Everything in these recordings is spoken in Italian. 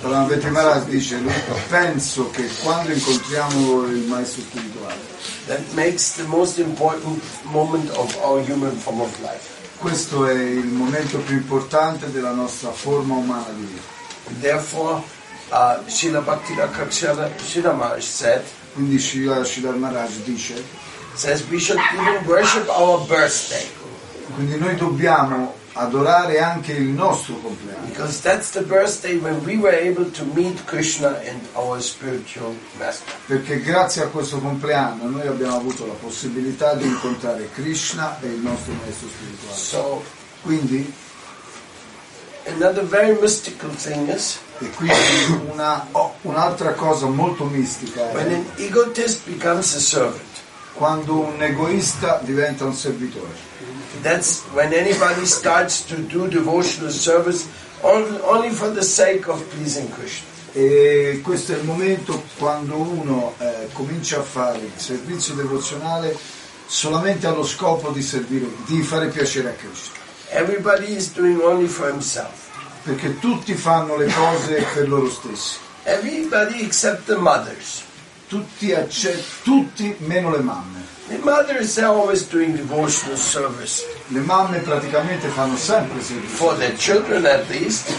Pranavati Maharaj dice, lui, penso che quando incontriamo il maestro spirituale, that makes the most important moment of our human form of life. questo è il momento più importante della nostra forma umana di vita. Therefore, uh, Srila Bhakti Srila Maharaj said, Quindi Srila Sridhar Maharaj dice, says we should even worship our birthday quindi noi dobbiamo adorare anche il nostro compleanno, because that's the birthday when we were able to meet Krishna and our spiritual master. perché grazie a questo compleanno noi abbiamo avuto la possibilità di incontrare Krishna e il nostro maestro spirituale. So Quindi, another very mystical thing is e quindi una- oh, un'altra cosa molto mistica when è an egotist becomes a servant. Quando un egoista diventa un servitore. That's when anybody starts to do devotional service only, for the sake of pleasing Krishna. E questo è il momento quando uno eh, comincia a fare il servizio devozionale solamente allo scopo di servire, di fare piacere a Krishna. Everybody is doing only for himself. Perché tutti fanno le cose per loro stessi. Everybody except the mothers. Tutti, acce- tutti meno le mamme. The mothers are always doing devotional service Le mamme praticamente fanno sempre servizio, for their children at least.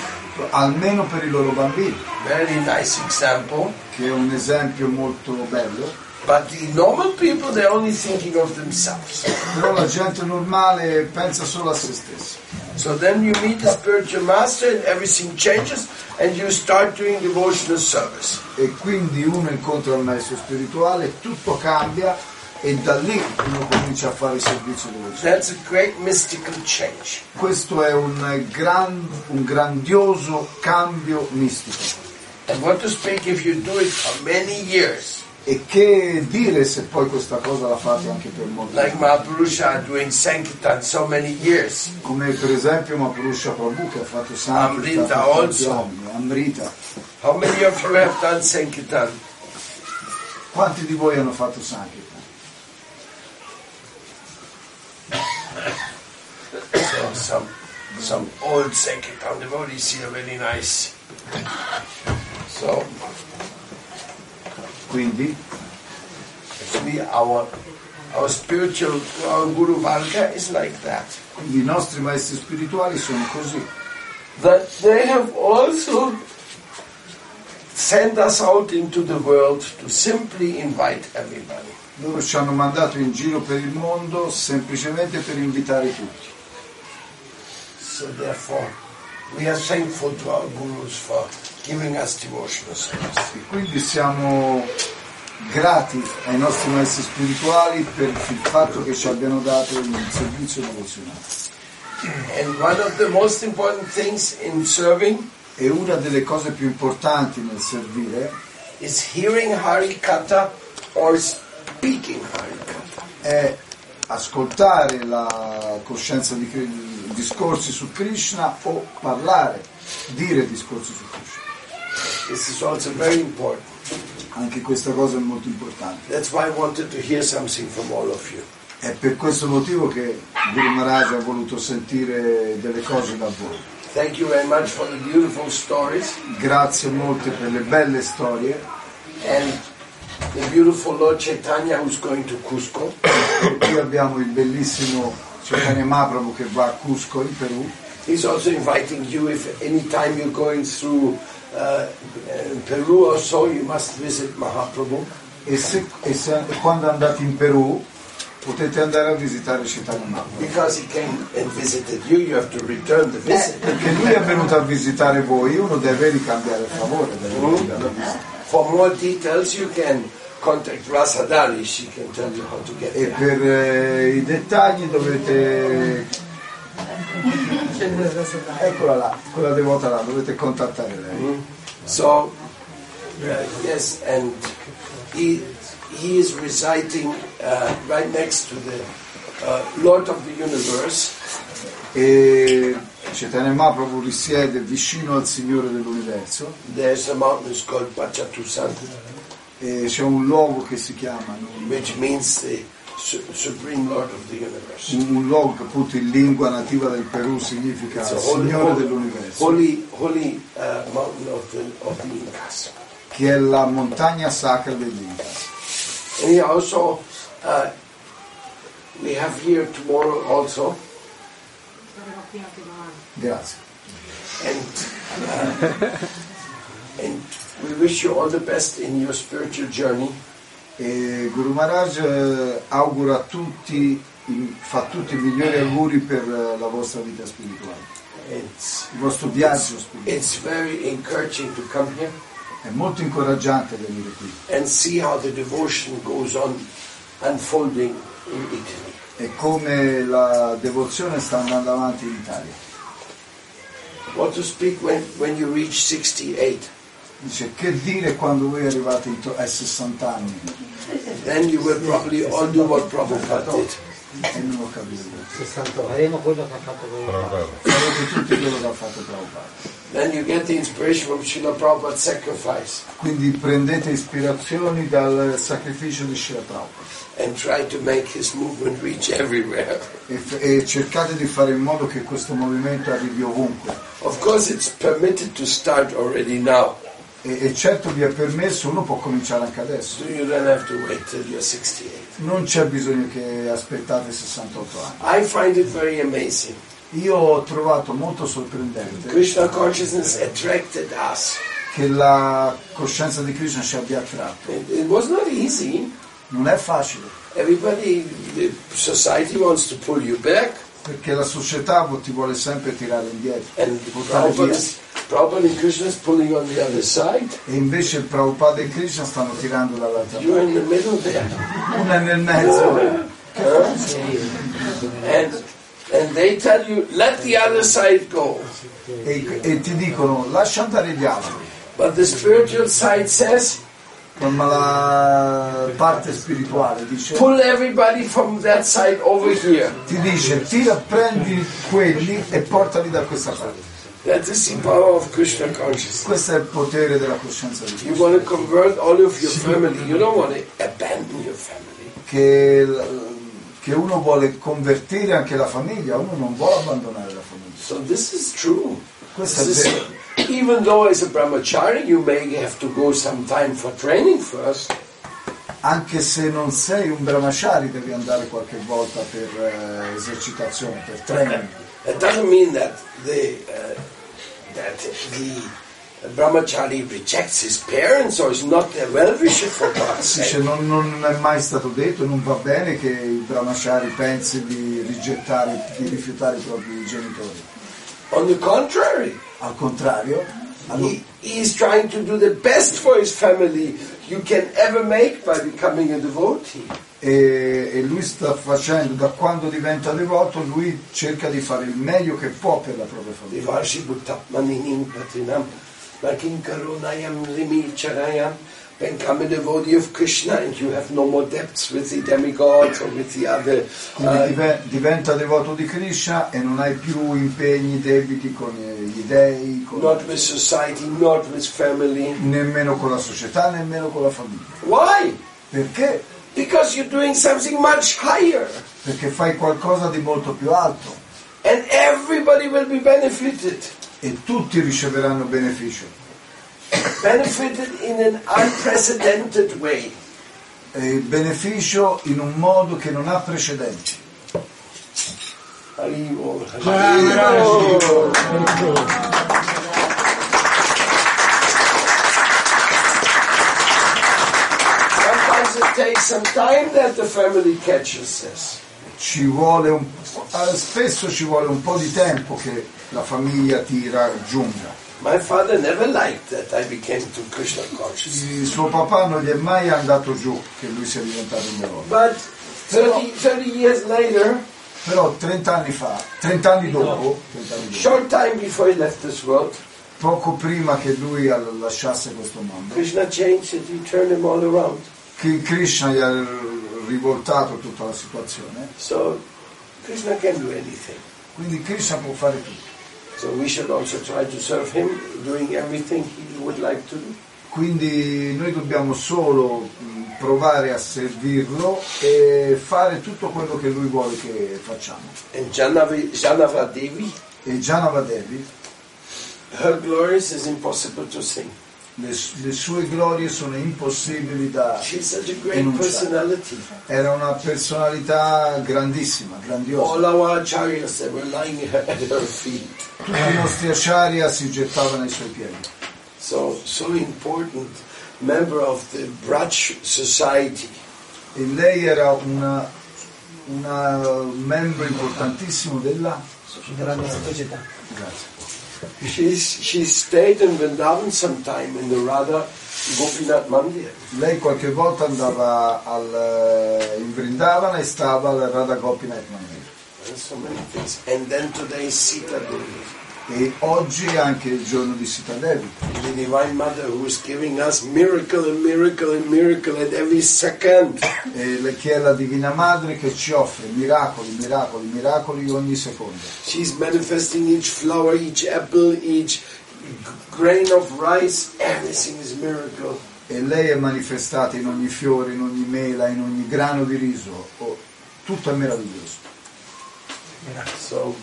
almeno per i loro bambini, Very nice example. che è un esempio molto bello. But the normal people, they're only thinking of themselves. Però la gente normale pensa solo a se stessa. So then you meet the spiritual master and everything changes and you start doing devotional service. E quindi uno incontra il maestro spirituale, tutto cambia e da lì uno comincia a fare il servizio devozionale. That's a great mystical change. Questo è un, gran- un grandioso cambio mistico. And what to speak if you do it for many years, E che dire se poi questa cosa la fate anche per molti like doing Sankirtan so many years. Come per esempio Maharusha Prabhu che ha fatto santo Amrita also. anni, Amrita. How many of you have done Sankirtan? Quanti di voi hanno fatto Sankirtan? So some some old Sankirtan devotees here, very nice. So Quindi our our spiritual our Guru Varga is like that. quindi i nostri maestri spirituali sono così. That they have also sent us out into the world to simply invite everybody. Loro ci hanno mandato in giro per il mondo semplicemente per invitare tutti. So therefore, we are thankful to our gurus for giving us devotional service. E quindi siamo grati ai nostri maestri spirituali per il fatto che ci abbiano dato il servizio devozionale. And one of the most important things in serving E una delle cose più importanti nel servire is hearing Harikatha or speaking Harikatha. è ascoltare la coscienza di discorsi su Krishna o parlare, dire discorsi su Krishna. This is also very important. Anche questa cosa è molto importante. That's why I wanted to hear something from all of you. È per questo motivo che Guru Maharaj ha voluto sentire delle cose da voi. Thank you very much for the beautiful stories Grazie molte per le belle storie and the beautiful Lord Chaitanya who's going to Cusco. E qui abbiamo il bellissimo Chaitanya Mahaprabhu che va a Cusco in Perù He's also inviting you if anytime you're going through uh, uh, Peru or so, you must visit Mahaprabhu. e, se- e se- quando andate in Perù potete andare a visitare Chaitanya Mahaprabhu Because he came and visited you, you have to return the visit. perché lui è venuto a visitare voi uno deve ricambiare il favore deve ricambiare la visita. For more details, you can contact Rasadari. She can tell you how to get e per eh, i dettagli dovete eccola là quella devota là dovete contattare lei So, uh, yes, and he, he is reciting uh, right next to the uh, Lord of the Universe. e Chaitanya Mahaprabhu risiede vicino al Signore dell'Universo There's a mountain called Pachatusan, e c'è un luogo che si chiama which means the su- supreme Lord of the universe. Un, un log, appunto in lingua nativa del Perù, significa It's holy, Signore holy, dell'universo, holy, holy uh, mountain of the, of the Incas. che è la montagna sacra degli Inca. And also, uh, we have here tomorrow also, Grazie. and uh, and we wish you all the best in your spiritual journey. E Guru Maharaj eh, augura a tutti, fa tutti i migliori auguri per eh, la vostra vita spirituale, It's il vostro viaggio spirituale. it's very encouraging to come here È molto incoraggiante venire qui and see how the devotion goes on unfolding in Italy. e come la devozione sta andando avanti in Italia. What to speak when, when you reach 68? Dice che dire quando voi arrivate to- ai 60 anni? Then you will probably all do what Prabhupada did. E non ho capito. Faremo quello che ha fatto con Farete tutti quello che ha fatto Prabhupada. Then you get the inspiration from Srila Prabhupada's sacrifice Quindi prendete ispirazioni dal sacrificio di Srila Prabhupada and try to make his movement reach everywhere. e, f- e cercate di fare in modo che questo movimento arrivi ovunque. Of course, it's permitted to start already now, E, e certo vi è permesso, uno può cominciare anche adesso. so you don't have to wait till you're 68. Non c'è bisogno che aspettate 68 anni. I find it very amazing. Io ho trovato molto sorprendente che la coscienza di Krishna ci abbia attratto. Non è facile, Everybody, the society wants to pull you back, perché la società ti vuole sempre tirare indietro, and Prabhupada, and Krishna is pulling on the other side. E invece Prabhupada e Krishna stanno tirando dall'altra parte. You're in the middle there. Uno è nel mezzo And, and they tell you, let the other side go. e, e ti dicono lascia andare gli altri, But the spiritual side says, ma la parte spirituale dice, pull everybody from that side over here. ti dice tira, prendi quelli e portali da questa parte. That is the power of Krishna consciousness. Questo è il potere della coscienza di You Dio. want to convert all of your family. You don't want to abandon your family. Che, che uno vuole convertire anche la famiglia, uno non vuole abbandonare la famiglia. So this is true. Questo This è is, vero. even though as a brahmachari you may have to go some time for training first, Anche se non sei un brahmachari devi andare qualche volta per eh, esercitazione, per training. That doesn't mean that the uh, that the brahmachari rejects his parents or is not their well-wisher for God's Dice, sake. non, non è mai stato detto, non va bene che il brahmachari pensi di rigettare, di rifiutare i propri genitori. On the contrary, Al contrario, he, he is trying to do the best for his family you can ever make by becoming a devotee. E, e lui sta facendo, da quando diventa devoto, lui cerca di fare il meglio che può per la propria famiglia. Devarshi buddhatmaninim patinam lakin karunayam limi charayam become a devotee of Krishna and you have no more debts with the demigods or with the other Quindi uh, dive- diventa devoto di Krishna e non hai più impegni, debiti con eh, gli dei, con- not with society, not with family. nemmeno con la società, nemmeno con la famiglia. Why? Perché? Because you're doing something much higher Perché fai qualcosa di molto più alto and everybody will be benefited. e tutti riceveranno beneficio. Benefited in an unprecedented way. E il beneficio in un modo che non ha precedenti. Hari Bol, Hari Sometimes it takes some time that the family catches this. Ci vuole un, eh, spesso ci vuole un po' di tempo che la famiglia ti raggiunga. My father never liked that I became too Krishna conscious. Il suo papà non gli è mai andato giù che lui sia diventato un devoto. But 30, 30 years later, Però 30 anni fa, 30 anni dopo, 30 anni dopo, short time before he left this world, poco prima che lui lasciasse questo mondo, Krishna changed it, he turned him all around. Che Krishna gli ha rivoltato tutta la situazione, So Krishna can do anything. quindi Krishna può fare tutto. So we should also try to serve him, doing everything he would like to do. Quindi noi dobbiamo solo mh, provare a servirlo e fare tutto quello che lui vuole che facciamo. Janavi, Janava Devi, E Janava Devi, her glories is impossible to sing. Le, le sue glorie sono impossibili da... Enunciare. Era una personalità grandissima, grandiosa. Tutti i nostri acharya si gettavano ai suoi piedi. So, so important member of the Braj Society. E lei era una, una membro importantissimo della... Grande società. Grazie. She's, she stayed in Vrindavan sometime in the Radha Gopinath Mandir. Lei qualche volta andava al, in Vrindavana e stava al Radha Gopinath Mandir. And so many things. And then today Sita Devi, E oggi è anche il giorno di Sita Devi, the Divine Mother who is giving us miracle and miracle and miracle at every second. e le- che è la Divina Madre che ci offre miracoli, miracoli, miracoli ogni secondo. She's manifesting each flower, each apple, each grain of rice. Everything is miracle. E lei è manifestata in ogni fiore, in ogni mela, in ogni grano di riso. Oh, tutto è meraviglioso. So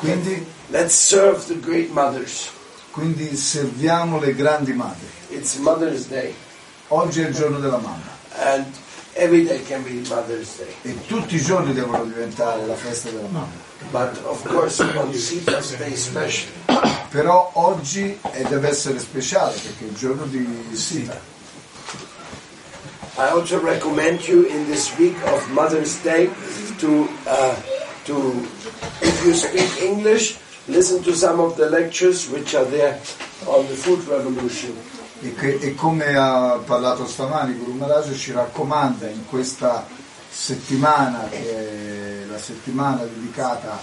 Quindi, let's serve the great mothers. quindi serviamo le grandi madri. It's Mother's Day, Oggi è il giorno della mamma and every day can be Mother's Day. e tutti i giorni devono diventare la festa della mamma. But of course, on Sita's Day special. Però oggi eh, deve essere speciale perché è il giorno di Sita. I also recommend you in this week of Mother's Day to, uh, to if you speak English, listen to some of the lectures which are there on the food revolution. E, che- e come ha parlato stamani Guru Maharaj ci raccomanda in questa settimana che è la settimana dedicata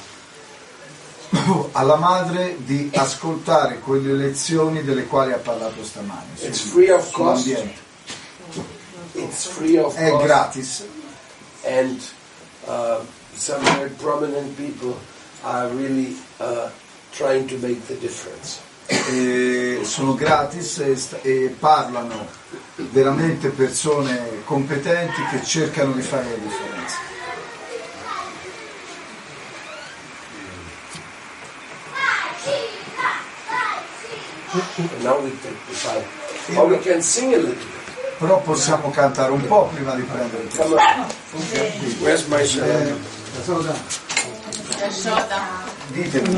alla madre di ascoltare quelle lezioni delle quali ha parlato stamani It's free of cost. It's free of È cost, gratis and uh, some very prominent people are really uh, trying to make the difference. e sono gratis e, e parlano veramente persone competenti che cercano di fare la differenza. Però possiamo cantare un po' prima di prendere il Come on. Where's my Eh, shalom? Ditemi.